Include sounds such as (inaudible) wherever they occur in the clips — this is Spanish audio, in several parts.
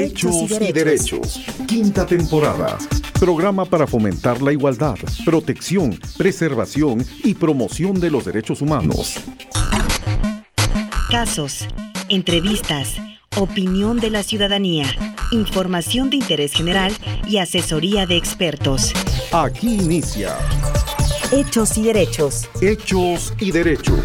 Hechos y derechos. Quinta temporada. Programa para fomentar la igualdad, protección, preservación y promoción de los derechos humanos. Casos, entrevistas, opinión de la ciudadanía, información de interés general y asesoría de expertos. Aquí inicia Hechos y derechos. Hechos y derechos.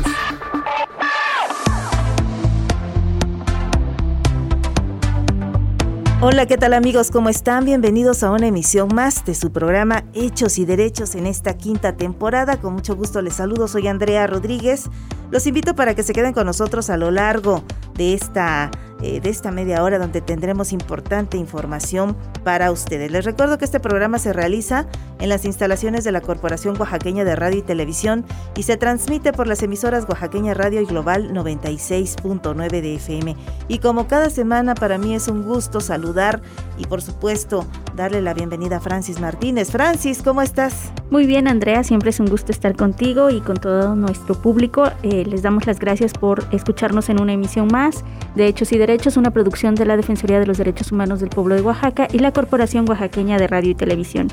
Hola, ¿qué tal amigos? ¿Cómo están? Bienvenidos a una emisión más de su programa Hechos y Derechos en esta quinta temporada. Con mucho gusto les saludo, soy Andrea Rodríguez. Los invito para que se queden con nosotros a lo largo de esta eh, de esta media hora donde tendremos importante información para ustedes. Les recuerdo que este programa se realiza en las instalaciones de la Corporación Oaxaqueña de Radio y Televisión y se transmite por las emisoras Oaxaqueña Radio y Global 96.9 de FM. Y como cada semana para mí es un gusto saludar y por supuesto darle la bienvenida a Francis Martínez. Francis, ¿cómo estás? Muy bien, Andrea, siempre es un gusto estar contigo y con todo nuestro público. Eh, les damos las gracias por escucharnos en una emisión más de Hechos y Es una producción de la Defensoría de los Derechos Humanos del Pueblo de Oaxaca y la Corporación Oaxaqueña de Radio y Televisión.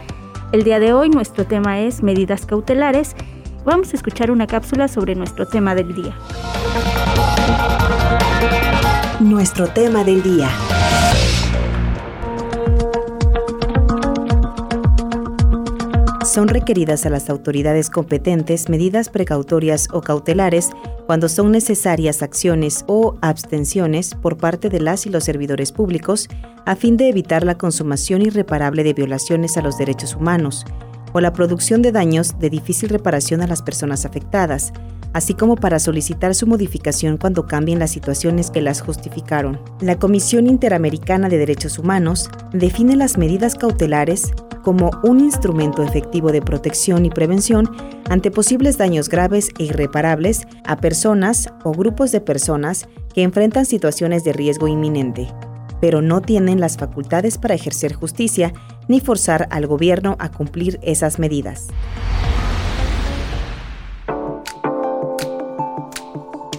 El día de hoy nuestro tema es medidas cautelares. Vamos a escuchar una cápsula sobre nuestro tema del día. Nuestro tema del día. Son requeridas a las autoridades competentes medidas precautorias o cautelares cuando son necesarias acciones o abstenciones por parte de las y los servidores públicos a fin de evitar la consumación irreparable de violaciones a los derechos humanos o la producción de daños de difícil reparación a las personas afectadas, así como para solicitar su modificación cuando cambien las situaciones que las justificaron. La Comisión Interamericana de Derechos Humanos define las medidas cautelares como un instrumento efectivo de protección y prevención ante posibles daños graves e irreparables a personas o grupos de personas que enfrentan situaciones de riesgo inminente, pero no tienen las facultades para ejercer justicia ni forzar al gobierno a cumplir esas medidas.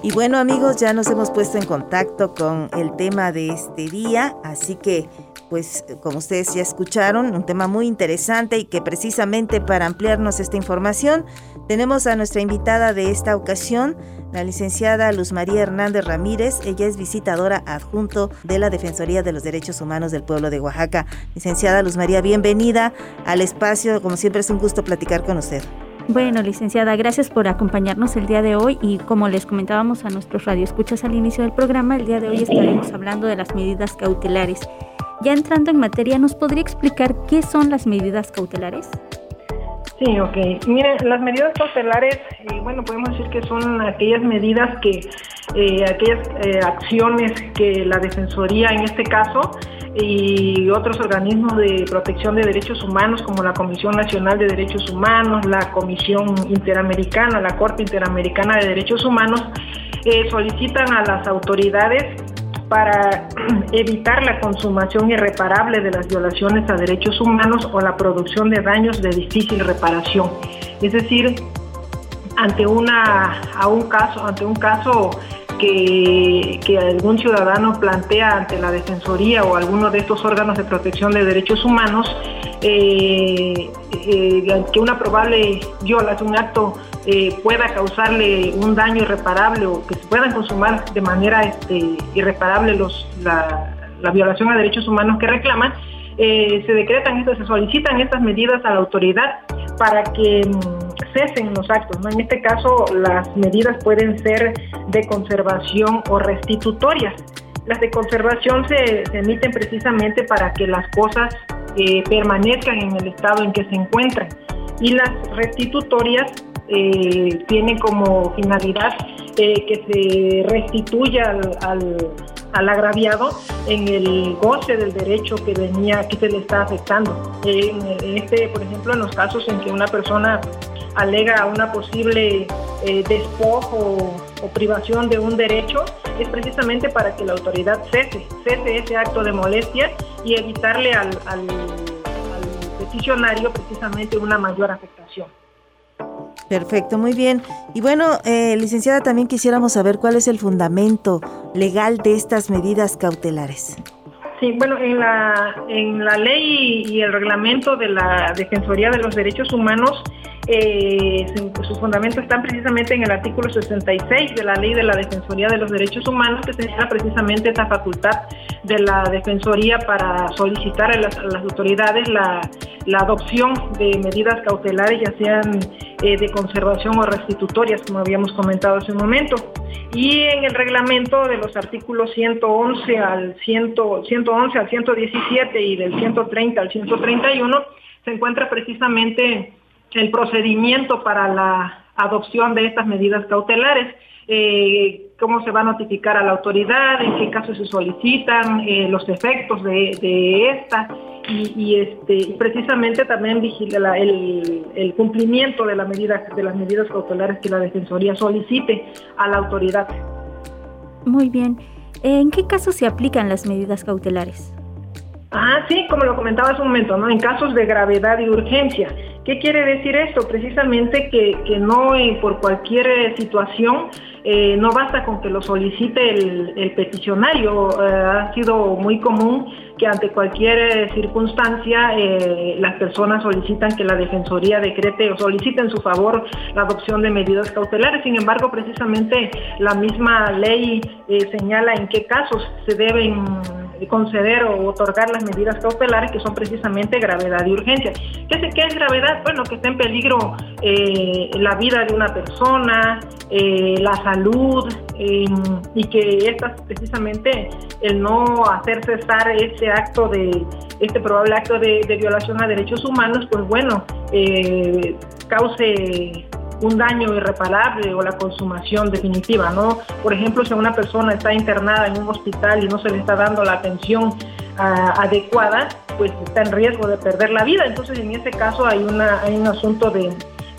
Y bueno amigos, ya nos hemos puesto en contacto con el tema de este día, así que pues como ustedes ya escucharon, un tema muy interesante y que precisamente para ampliarnos esta información tenemos a nuestra invitada de esta ocasión, la licenciada Luz María Hernández Ramírez. Ella es visitadora adjunto de la Defensoría de los Derechos Humanos del Pueblo de Oaxaca. Licenciada Luz María, bienvenida al espacio. Como siempre es un gusto platicar con usted. Bueno, licenciada, gracias por acompañarnos el día de hoy y como les comentábamos a nuestros radioescuchas al inicio del programa, el día de hoy estaremos hablando de las medidas cautelares. Ya entrando en materia, ¿nos podría explicar qué son las medidas cautelares? Sí, ok. Miren, las medidas cautelares, eh, bueno, podemos decir que son aquellas medidas que, eh, aquellas eh, acciones que la Defensoría en este caso y otros organismos de protección de derechos humanos como la Comisión Nacional de Derechos Humanos, la Comisión Interamericana, la Corte Interamericana de Derechos Humanos, solicitan a las autoridades para (clears throat) evitar la consumación irreparable de las violaciones a derechos humanos o la producción de daños de difícil reparación. Es decir, ante una a un caso, ante un caso que, algún ciudadano plantea ante la Defensoría o alguno de estos órganos de protección de derechos humanos, eh, eh, que una probable violación, un acto eh, pueda causarle un daño irreparable o que se puedan consumar de manera este, irreparable los, la, violación a derechos humanos que reclaman, se decretan, se solicitan estas medidas a la autoridad para que mm, cesen los actos. En este caso, las medidas pueden ser de conservación o restitutorias. Las de conservación se, emiten precisamente para que las cosas eh, permanezcan en el estado en que se encuentran. Y las restitutorias eh, tiene como finalidad eh, que se restituya al, agraviado en el goce del derecho que venía, que se le está afectando. En, este, por ejemplo, en los casos en que una persona alega una posible eh, despojo o privación de un derecho, es precisamente para que la autoridad cese, cese ese acto de molestia y evitarle al, al peticionario precisamente una mayor afectación. Perfecto, muy bien. Y bueno, eh, licenciada, también quisiéramos saber cuál es el fundamento legal de estas medidas cautelares. Sí, bueno, en la, en la ley y el reglamento de la Defensoría de los Derechos Humanos, eh, su, fundamento está precisamente en el artículo 66 de la ley de la Defensoría de los Derechos Humanos, que señala precisamente esta facultad de la Defensoría para solicitar a las, autoridades la, adopción de medidas cautelares, ya sean eh, de conservación o restitutorias, como habíamos comentado hace un momento. Y en el reglamento de los artículos 111 al 100, 111 al 117 y del 130 al 131 se encuentra precisamente el procedimiento para la adopción de estas medidas cautelares. Eh, cómo se va a notificar a la autoridad, en qué casos se solicitan, eh, los efectos de, de esta y, este, precisamente también vigila el, el, cumplimiento de, la medida, de las medidas cautelares que la Defensoría solicite a la autoridad. Muy bien. ¿En qué casos se aplican las medidas cautelares? Ah, sí, como lo comentaba hace un momento, ¿no? En casos de gravedad y urgencia. ¿Qué quiere decir esto? Precisamente que, que no eh, por cualquier eh, situación eh, no basta con que lo solicite el, peticionario. ha sido muy común que ante cualquier circunstancia las personas solicitan que la Defensoría decrete o solicite en su favor la adopción de medidas cautelares. Sin embargo, precisamente la misma ley señala en qué casos se deben conceder o otorgar las medidas cautelares que son precisamente gravedad y urgencia. ¿Qué es, qué gravedad? Bueno, que está en peligro eh, la vida de una persona, eh, la salud y que esta precisamente el no hacer cesar este acto de este probable acto de, violación a derechos humanos, pues bueno, eh, cause un daño irreparable o la consumación definitiva, ¿no? Por ejemplo, si una persona está internada en un hospital y no se le está dando la atención ah, adecuada, pues está en riesgo de perder la vida. Entonces, en ese caso hay, una, hay un asunto de,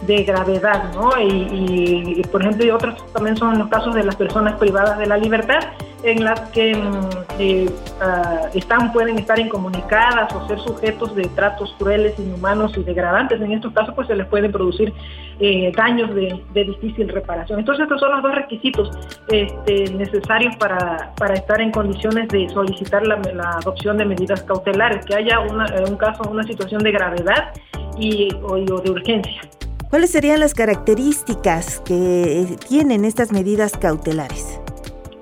de gravedad, ¿no? Y, por ejemplo, y otros también son los casos de las personas privadas de la libertad, en las que mm, eh, ah, están, pueden estar incomunicadas o ser sujetos de tratos crueles, inhumanos y degradantes. En estos casos, pues se les pueden producir eh, daños de, difícil reparación. Entonces, estos son los dos requisitos este, necesarios para, para, estar en condiciones de solicitar la, adopción de medidas cautelares, que haya una, un caso, una situación de gravedad y, o de urgencia. ¿Cuáles serían las características que tienen estas medidas cautelares?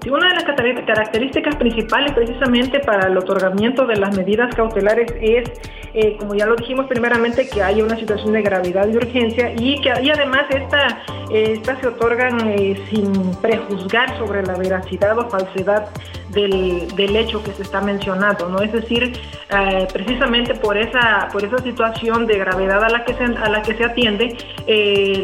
una de las características principales precisamente para el otorgamiento de las medidas cautelares es, eh, como ya lo dijimos primeramente, que haya una situación de gravedad y urgencia y que y además esta se otorgan eh, sin prejuzgar sobre la veracidad o falsedad del, del, hecho que se está mencionando, ¿no? Es decir, eh, precisamente por esa, por esa situación de gravedad a la que se, a la que se atiende,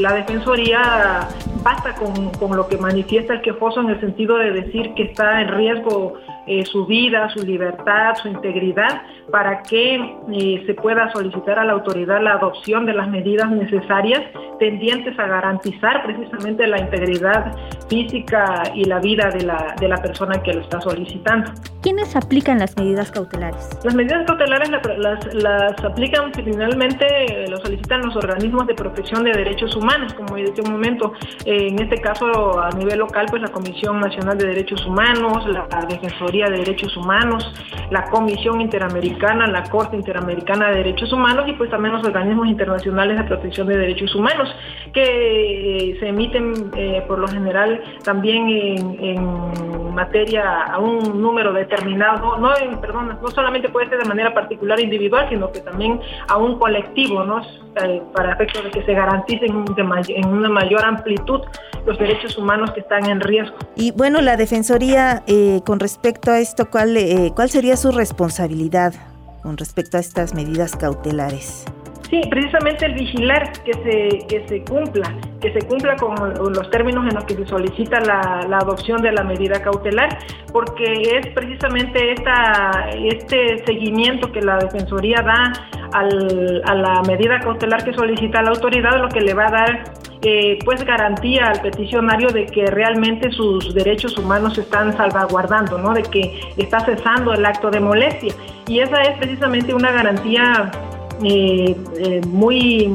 la Defensoría basta con, con, lo que manifiesta el quejoso en el sentido de decir que está en riesgo eh, su vida, su libertad, su integridad, para que eh, se pueda solicitar a la autoridad la adopción de las medidas necesarias tendientes a garantizar precisamente la integridad física y la vida de la, de la persona que lo está solicitando. ¿Quiénes aplican las medidas cautelares? Las medidas cautelares las, las aplican finalmente, lo solicitan los organismos de protección de derechos humanos, como dije un momento, en este caso a nivel local, pues la Comisión Nacional de Derechos Humanos, la Defensoría de Derechos Humanos, la Comisión Interamericana, la Corte Interamericana de Derechos Humanos y pues también los organismos internacionales de protección de derechos humanos que eh, se emiten eh, por lo general también en, materia a un número determinado, no, perdón, no solamente puede ser de manera particular individual, sino que también a un colectivo, ¿no? Eh, para efecto de que se garanticen en una mayor amplitud los derechos humanos que están en riesgo. Y bueno, la Defensoría, con respecto a esto, ¿cuál, eh, ¿cuál sería su responsabilidad con respecto a estas medidas cautelares? Sí, precisamente el vigilar que se, que se cumpla, que se cumpla con los términos en los que se solicita la, la adopción de la medida cautelar, porque es precisamente esta, este seguimiento que la Defensoría da al, a la medida cautelar que solicita la autoridad lo que le va a dar eh, pues garantía al peticionario de que realmente sus derechos humanos se están salvaguardando, ¿no? de que está cesando el acto de molestia. Y esa es precisamente una garantía eh, eh, muy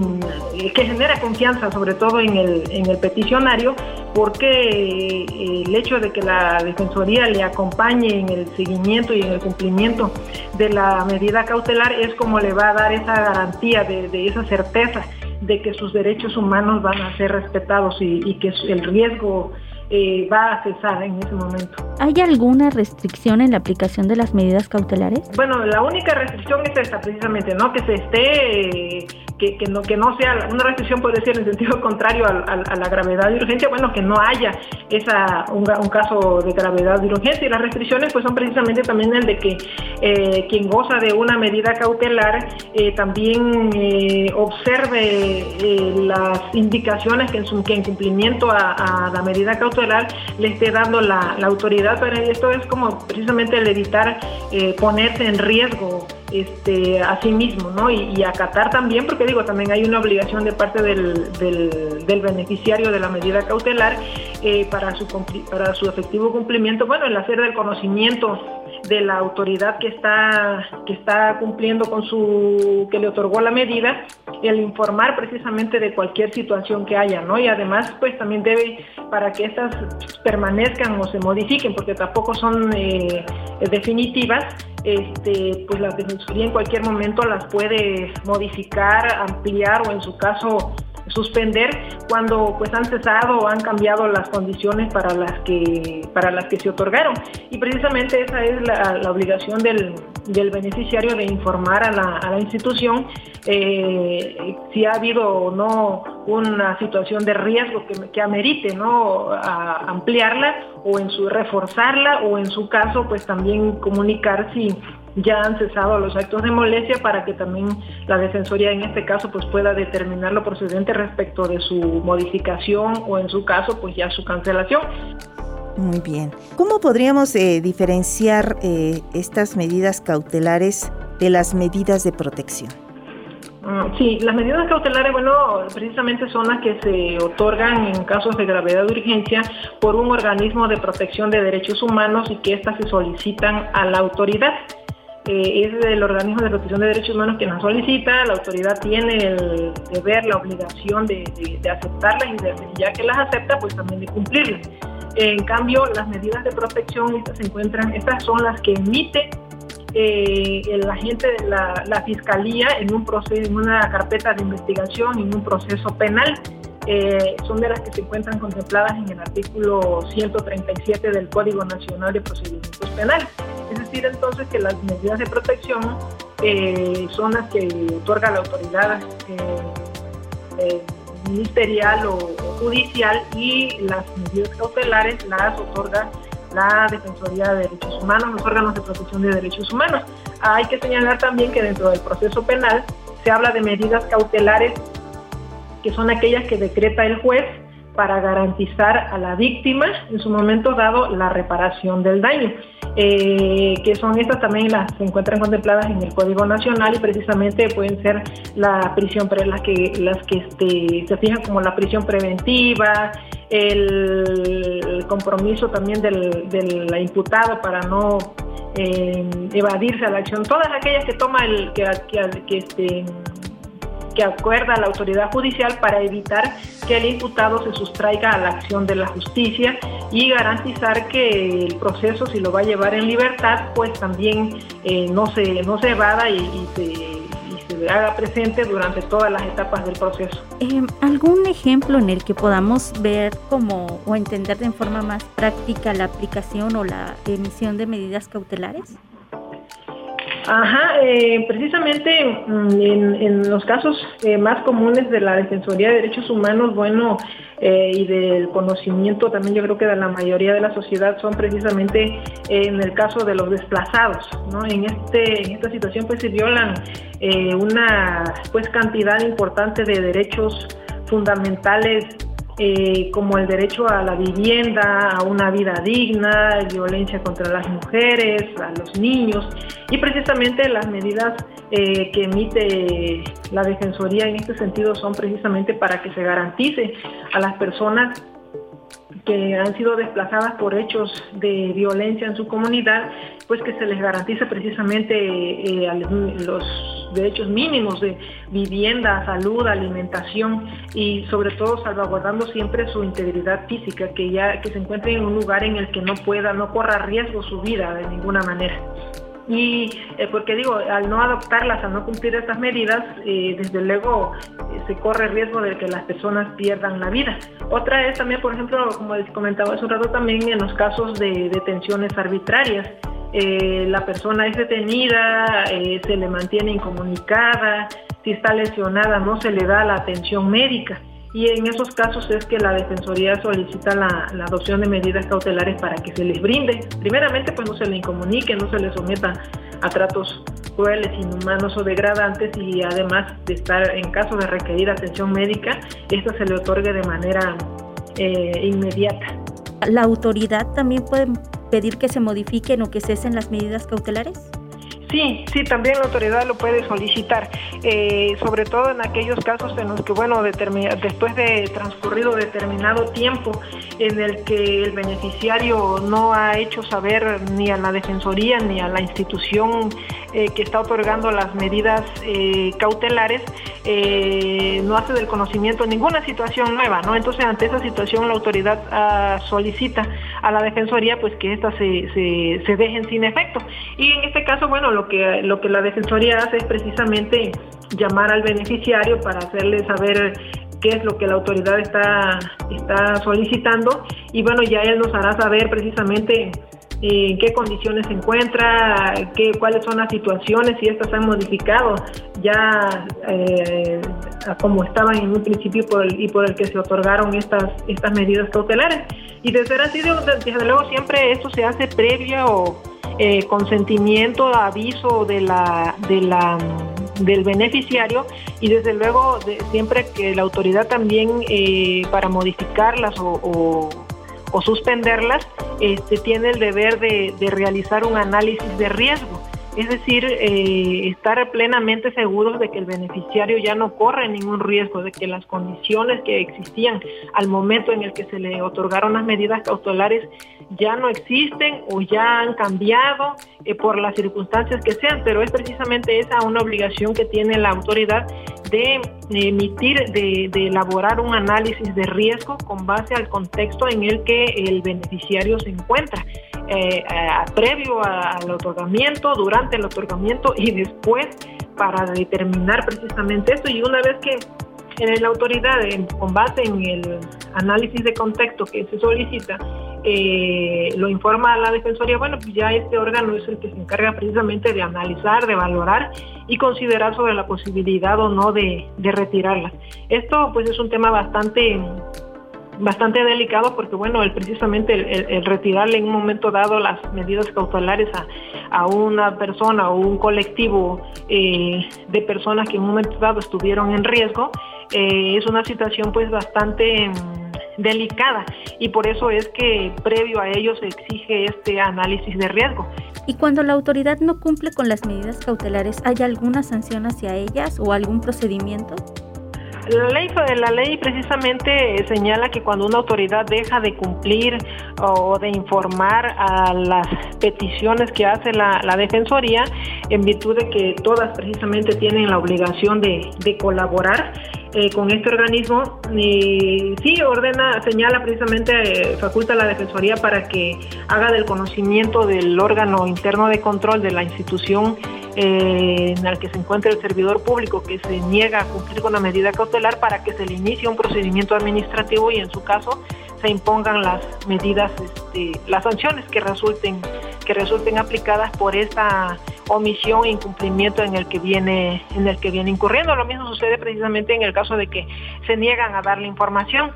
que genera confianza sobre todo en el, en el peticionario porque eh, el hecho de que la Defensoría le acompañe en el seguimiento y en el cumplimiento de la medida cautelar es como le va a dar esa garantía de, esa certeza de que sus derechos humanos van a ser respetados y que el riesgo eh, va a cesar en ese momento. ¿Hay alguna restricción en la aplicación de las medidas cautelares? Bueno, la única restricción es esta precisamente, ¿no? Que se esté, que, no, que no sea, una restricción puede ser en sentido contrario a, la gravedad de urgencia, bueno, que no haya esa un, caso de gravedad de urgencia. Y las restricciones pues son precisamente también el de que eh, quien goza de una medida cautelar eh, también observe las indicaciones que en, cumplimiento a la medida cautelar le esté dando la, autoridad, pero esto es como precisamente el evitar eh, ponerse en riesgo este, a sí mismo, ¿no? Y, acatar también, porque digo, también hay una obligación de parte del, del, beneficiario de la medida cautelar eh, para, su, para su efectivo cumplimiento, bueno, el hacer del conocimiento de la autoridad que está, que está cumpliendo con su, que le otorgó la medida, el informar precisamente de cualquier situación que haya, ¿no? Y además, pues también debe, para que estas permanezcan o se modifiquen, porque tampoco son eh, definitivas, este, pues la Defensoría en cualquier momento las puede modificar, ampliar o en su caso suspender cuando pues han cesado o han cambiado las condiciones para las que para las que se otorgaron. Y precisamente esa es la, obligación del, beneficiario de informar a la, a la institución eh, si ha habido o no una situación de riesgo que, que amerite no ampliarla o en su reforzarla o en su caso pues también comunicar si ya han cesado los actos de molestia para que también la Defensoría en este caso pues pueda determinar lo procedente respecto de su modificación o en su caso pues ya su cancelación. Muy bien. ¿Cómo podríamos eh, diferenciar eh, estas medidas cautelares de las medidas de protección? Mm, sí, las medidas cautelares, bueno, precisamente son las que se otorgan en casos de gravedad de urgencia por un organismo de protección de derechos humanos y que éstas se solicitan a la autoridad. Eh, es el organismo de protección de derechos humanos quien las solicita, la autoridad tiene el deber, la obligación de, aceptarlas y ya que las acepta, pues también de cumplirlas. En cambio, las medidas de protección, estas se encuentran, estas son las que emite eh, el agente de la, fiscalía en un proceso, en una carpeta de investigación, en un proceso penal. Eh, son de las que se encuentran contempladas en el artículo 137 del Código Nacional de Procedimientos Penales. Es decir, entonces que las medidas de protección eh, son las que otorga la autoridad eh, ministerial o, judicial y las medidas cautelares las otorga la Defensoría de Derechos Humanos, los órganos de protección de derechos humanos. Hay que señalar también que dentro del proceso penal se habla de medidas cautelares que son aquellas que decreta el juez para garantizar a la víctima en su momento dado la reparación del daño. Eh, que son estas también las se encuentran contempladas en el Código Nacional y precisamente pueden ser la prisión, las que las que este, se fijan como la prisión preventiva, el, compromiso también del, del, imputado para no eh, evadirse a la acción, todas aquellas que toma el que, que, que este, que acuerda la autoridad judicial para evitar que el imputado se sustraiga a la acción de la justicia y garantizar que el proceso, si lo va a llevar en libertad, pues también eh, no, se, no se evada y, se, haga presente durante todas las etapas del proceso. Em, ¿Algún ejemplo en el que podamos ver como o entender de forma más práctica la aplicación o la emisión de medidas cautelares? Ajá, eh, precisamente mm, en, los casos eh, más comunes de la Defensoría de Derechos Humanos, bueno, eh, y del conocimiento también yo creo que de la mayoría de la sociedad son precisamente en el caso de los desplazados, ¿no? En, este, en esta situación pues se violan una pues cantidad importante de derechos fundamentales eh, como el derecho a la vivienda, a una vida digna, violencia contra las mujeres, a los niños y precisamente las medidas eh, que emite la Defensoría en este sentido son precisamente para que se garantice a las personas que han sido desplazadas por hechos de violencia en su comunidad, pues que se les garantice precisamente eh, los derechos mínimos de vivienda, salud, alimentación y sobre todo salvaguardando siempre su integridad física, que ya que se encuentre en un lugar en el que no pueda, no corra riesgo su vida de ninguna manera. Y eh, porque digo, al no adoptarlas, al no cumplir estas medidas, eh, desde luego eh, se corre riesgo de que las personas pierdan la vida. Otra es también, por ejemplo, como comentaba hace un rato, también en los casos de detenciones arbitrarias. la persona es detenida, se le mantiene incomunicada, si está lesionada no se le da la atención médica y en esos casos es que la Defensoría solicita la, adopción de medidas cautelares para que se les brinde. Primeramente, pues no se le incomunique, no se le someta a tratos crueles, inhumanos o degradantes y además de estar en caso de requerir atención médica, esta se le otorgue de manera eh, inmediata. ¿La autoridad también puede pedir que se modifiquen o que cesen las medidas cautelares? Sí, sí, también la autoridad lo puede solicitar, eh, sobre todo en aquellos casos en los que, bueno, después de transcurrido determinado tiempo en el que el beneficiario no ha hecho saber ni a la Defensoría ni a la institución eh, que está otorgando las medidas eh, cautelares, no hace del conocimiento ninguna situación nueva, ¿no? Entonces, ante esa situación, la autoridad ah, solicita a la Defensoría pues que éstas se, se, se dejen sin efecto. Y en este caso, bueno, lo que, lo que la Defensoría hace es precisamente llamar al beneficiario para hacerle saber qué es lo que la autoridad está, está solicitando y bueno, ya él nos hará saber precisamente en qué condiciones se encuentra, qué, cuáles son las situaciones, si estas han modificado ya eh, como estaban en un principio por y por el que se otorgaron estas, estas medidas cautelares. Y de ser así, desde luego siempre esto se hace previo eh, consentimiento, aviso de la, de la, del beneficiario y desde luego siempre que la autoridad también eh, para modificarlas o, o, suspenderlas este, tiene el deber de, de realizar un análisis de riesgo es decir, eh, estar plenamente seguros de que el beneficiario ya no corre ningún riesgo, de que las condiciones que existían al momento en el que se le otorgaron las medidas cautelares ya no existen o ya han cambiado eh, por las circunstancias que sean, pero es precisamente esa una obligación que tiene la autoridad de emitir, de, elaborar un análisis de riesgo con base al contexto en el que el beneficiario se encuentra, eh, previo al otorgamiento, durante el otorgamiento y después para determinar precisamente esto. Y una vez que la autoridad, con base en el análisis de contexto que se solicita, eh, lo informa la Defensoría, bueno, pues ya este órgano es el que se encarga precisamente de analizar, de valorar y considerar sobre la posibilidad o no de, retirarlas. Esto pues es un tema bastante bastante delicado porque bueno el precisamente el, retirarle en un momento dado las medidas cautelares a, a una persona o un colectivo eh, de personas que en un momento dado estuvieron en riesgo eh, es una situación pues bastante mm, delicada y por eso es que previo a ello se exige este análisis de riesgo. Y cuando la autoridad no cumple con las medidas cautelares, ¿hay alguna sanción hacia ellas o algún procedimiento? La ley, la ley precisamente señala que cuando una autoridad deja de cumplir o de informar a las peticiones que hace la, Defensoría, en virtud de que todas precisamente tienen la obligación de, de colaborar, eh, con este organismo y sí ordena, señala precisamente, eh, faculta a la Defensoría para que haga del conocimiento del órgano interno de control de la institución eh, en la que se encuentra el servidor público que se niega a cumplir con la medida cautelar para que se le inicie un procedimiento administrativo y en su caso se impongan las medidas, este, las sanciones que resulten resulten aplicadas por esta omisión e incumplimiento en el que viene en el que viene incurriendo. Lo mismo sucede precisamente en el caso de que se niegan a dar la información.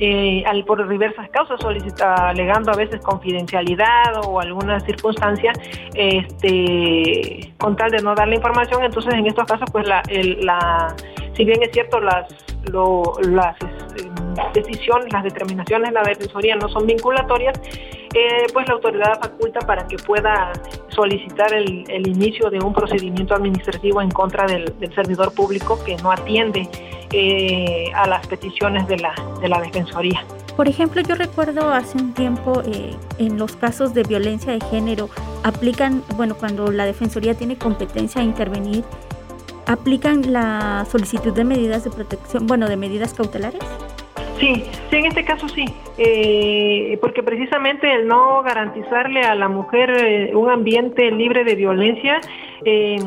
Eh, por diversas causas, solicita, alegando a veces confidencialidad o alguna circunstancia, este, con tal de no dar la información, entonces en estos casos, pues la, la si bien es cierto, las, las este, decisiones, las determinaciones de la Defensoría no son vinculatorias, pues la autoridad faculta para que pueda solicitar el, inicio de un procedimiento administrativo en contra del, servidor público que no atiende eh, a las peticiones de la, de la Defensoría. Por ejemplo, yo recuerdo hace un tiempo eh, en los casos de violencia de género, aplican, bueno, cuando la Defensoría tiene competencia a intervenir, ¿aplican la solicitud de medidas de protección, bueno, de medidas cautelares? Sí, sí, en este caso sí, eh, porque precisamente el no garantizarle a la mujer eh, un ambiente libre de violencia, eh,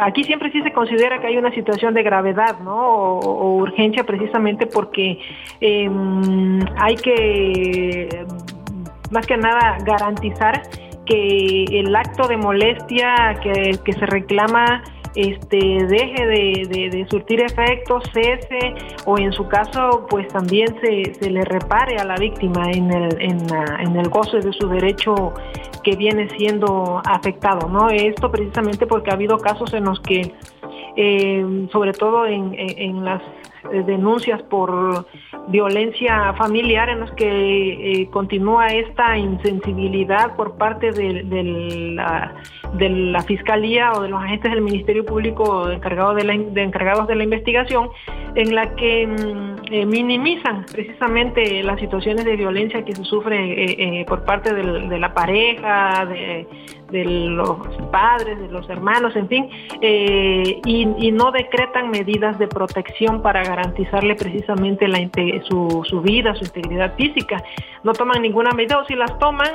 aquí siempre sí se considera que hay una situación de gravedad, ¿no? O, urgencia precisamente porque hay que, más que nada, garantizar que el acto de molestia que, que se reclama este, deje de, surtir efectos, cese o en su caso pues también se, se le repare a la víctima en el, en, el goce de su derecho que viene siendo afectado, ¿no? Esto precisamente porque ha habido casos en los que, eh, sobre todo en, en las eh, denuncias por violencia familiar en los que eh, continúa esta insensibilidad por parte de, la, de, Fiscalía o de los agentes del Ministerio Público encargados de, la, encargados de la investigación, en la que mm, eh, minimizan precisamente las situaciones de violencia que se sufre por parte de la pareja, de los padres, de los hermanos, en fin, eh, y, no decretan medidas de protección para garantizarle precisamente la, su, su, vida, su integridad física. No toman ninguna medida o si las toman,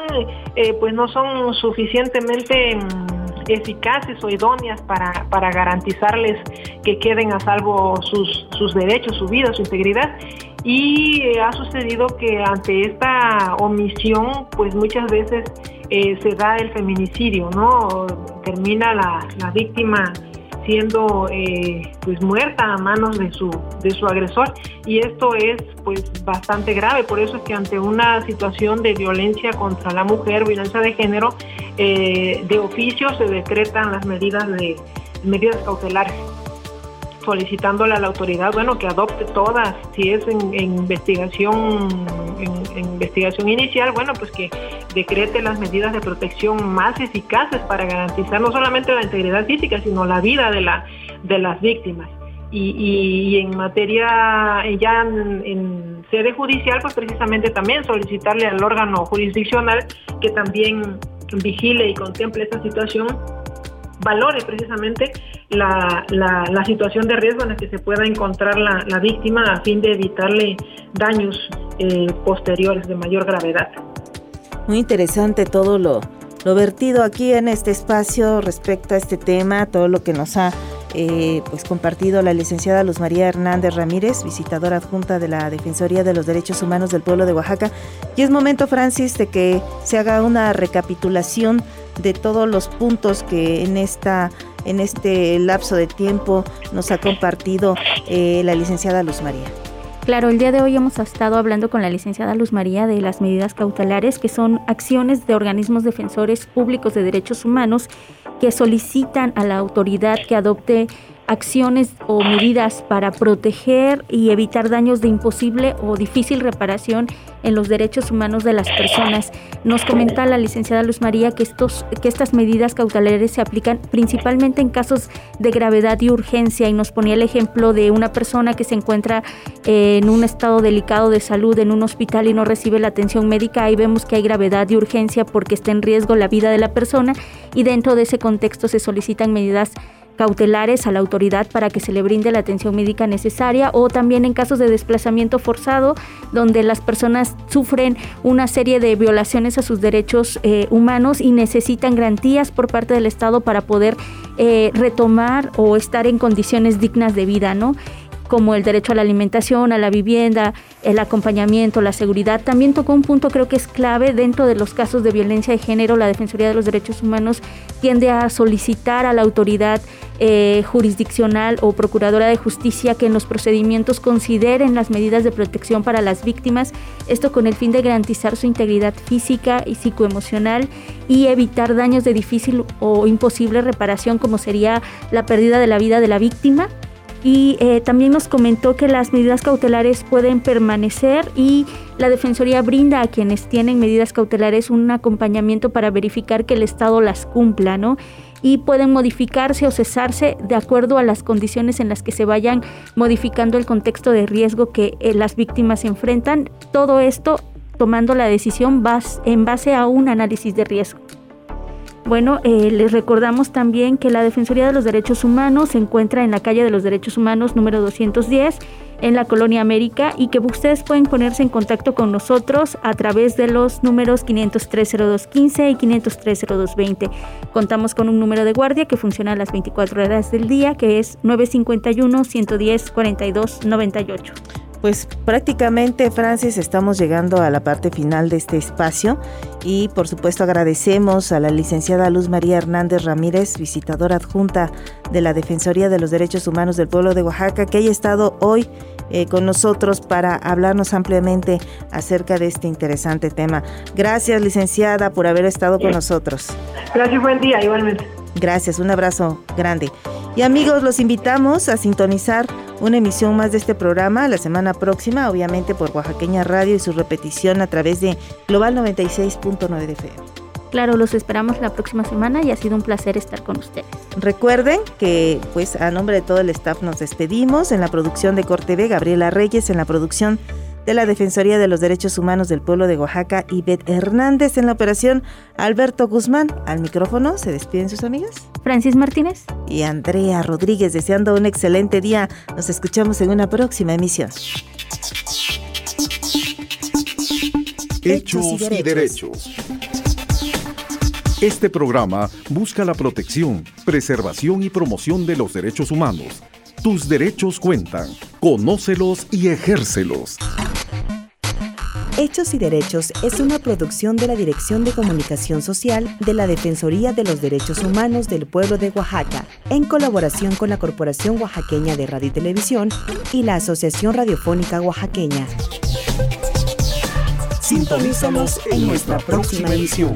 eh, pues no son suficientemente mm, eficaces o idóneas para, para garantizarles que queden a salvo sus, sus derechos, su vida, su integridad. Y eh, ha sucedido que ante esta omisión, pues muchas veces eh, se da el feminicidio, ¿no? Termina la, la víctima siendo eh, pues muerta a manos de su de su agresor. Y esto es pues bastante grave. Por eso es que ante una situación de violencia contra la mujer violencia de género de oficio se decretan las medidas de medidas cautelares solicitándole a la autoridad, bueno, que adopte todas, si es en, investigación, en, investigación inicial, bueno, pues que decrete las medidas de protección más eficaces para garantizar no solamente la integridad física, sino la vida de, la, de las víctimas. Y, en materia, ya en, sede judicial, pues precisamente también solicitarle al órgano jurisdiccional que también vigile y contemple esta situación valore precisamente la, la, situación de riesgo en la que se pueda encontrar la, víctima a fin de evitarle daños eh, posteriores de mayor gravedad. Muy interesante todo lo, lo vertido aquí en este espacio respecto a este tema, todo lo que nos ha eh, pues compartido la licenciada Luz María Hernández Ramírez, visitadora adjunta de la Defensoría de los Derechos Humanos del Pueblo de Oaxaca. Y es momento, Francis, de que se haga una recapitulación de todos los puntos que en esta en este lapso de tiempo nos ha compartido eh, la licenciada Luz María. Claro, el día de hoy hemos estado hablando con la licenciada Luz María de las medidas cautelares, que son acciones de organismos defensores públicos de derechos humanos que solicitan a la autoridad que adopte acciones o medidas para proteger y evitar daños de imposible o difícil reparación en los derechos humanos de las personas. Nos comenta la licenciada Luz María que, estos, que estas medidas cautelares se aplican principalmente en casos de gravedad y urgencia y nos ponía el ejemplo de una persona que se encuentra en un estado delicado de salud en un hospital y no recibe la atención médica. Ahí vemos que hay gravedad y urgencia porque está en riesgo la vida de la persona y dentro de ese contexto se solicitan medidas cautelares a la autoridad para que se le brinde la atención médica necesaria o también en casos de desplazamiento forzado donde las personas sufren una serie de violaciones a sus derechos eh, humanos y necesitan garantías por parte del Estado para poder eh, retomar o estar en condiciones dignas de vida, ¿no? Como el derecho a la alimentación, a la vivienda, el acompañamiento, la seguridad. También tocó un punto creo que es clave dentro de los casos de violencia de género. La Defensoría de los Derechos Humanos tiende a solicitar a la autoridad eh, jurisdiccional o procuradora de justicia que en los procedimientos consideren las medidas de protección para las víctimas, esto con el fin de garantizar su integridad física y psicoemocional y evitar daños de difícil o imposible reparación como sería la pérdida de la vida de la víctima y eh, también nos comentó que las medidas cautelares pueden permanecer y la Defensoría brinda a quienes tienen medidas cautelares un acompañamiento para verificar que el Estado las cumpla, ¿no? Y pueden modificarse o cesarse de acuerdo a las condiciones en las que se vayan modificando el contexto de riesgo que eh, las víctimas enfrentan. Todo esto tomando la decisión en base a un análisis de riesgo. Bueno, eh, les recordamos también que la Defensoría de los Derechos Humanos se encuentra en la calle de los Derechos Humanos número 210 en la Colonia América y que ustedes pueden ponerse en contacto con nosotros a través de los números 5030215 y 5030220. Contamos con un número de guardia que funciona a las 24 horas del día, que es 951 110 42 98. Pues prácticamente, Francis, estamos llegando a la parte final de este espacio y por supuesto agradecemos a la licenciada Luz María Hernández Ramírez, visitadora adjunta de la Defensoría de los Derechos Humanos del Pueblo de Oaxaca, que haya estado hoy eh, con nosotros para hablarnos ampliamente acerca de este interesante tema. Gracias, licenciada, por haber estado con nosotros. Gracias, buen día, igualmente. Gracias, un abrazo grande. Y amigos, los invitamos a sintonizar una emisión más de este programa la semana próxima, obviamente por Oaxaqueña Radio y su repetición a través de Global 96.9 de FM. Claro, los esperamos la próxima semana y ha sido un placer estar con ustedes. Recuerden que pues a nombre de todo el staff nos despedimos en la producción de Corte B, Gabriela Reyes en la producción de la Defensoría de los Derechos Humanos del Pueblo de Oaxaca, Ivette Hernández en la operación, Alberto Guzmán. Al micrófono se despiden sus amigas. Francis Martínez. Y Andrea Rodríguez, deseando un excelente día. Nos escuchamos en una próxima emisión. Hechos y derechos. Este programa busca la protección, preservación y promoción de los derechos humanos. Tus derechos cuentan. Conócelos y ejércelos. Hechos y Derechos es una producción de la Dirección de Comunicación Social de la Defensoría de los Derechos Humanos del Pueblo de Oaxaca, en colaboración con la Corporación Oaxaqueña de Radio y Televisión y la Asociación Radiofónica Oaxaqueña. Sintonízanos en nuestra próxima edición.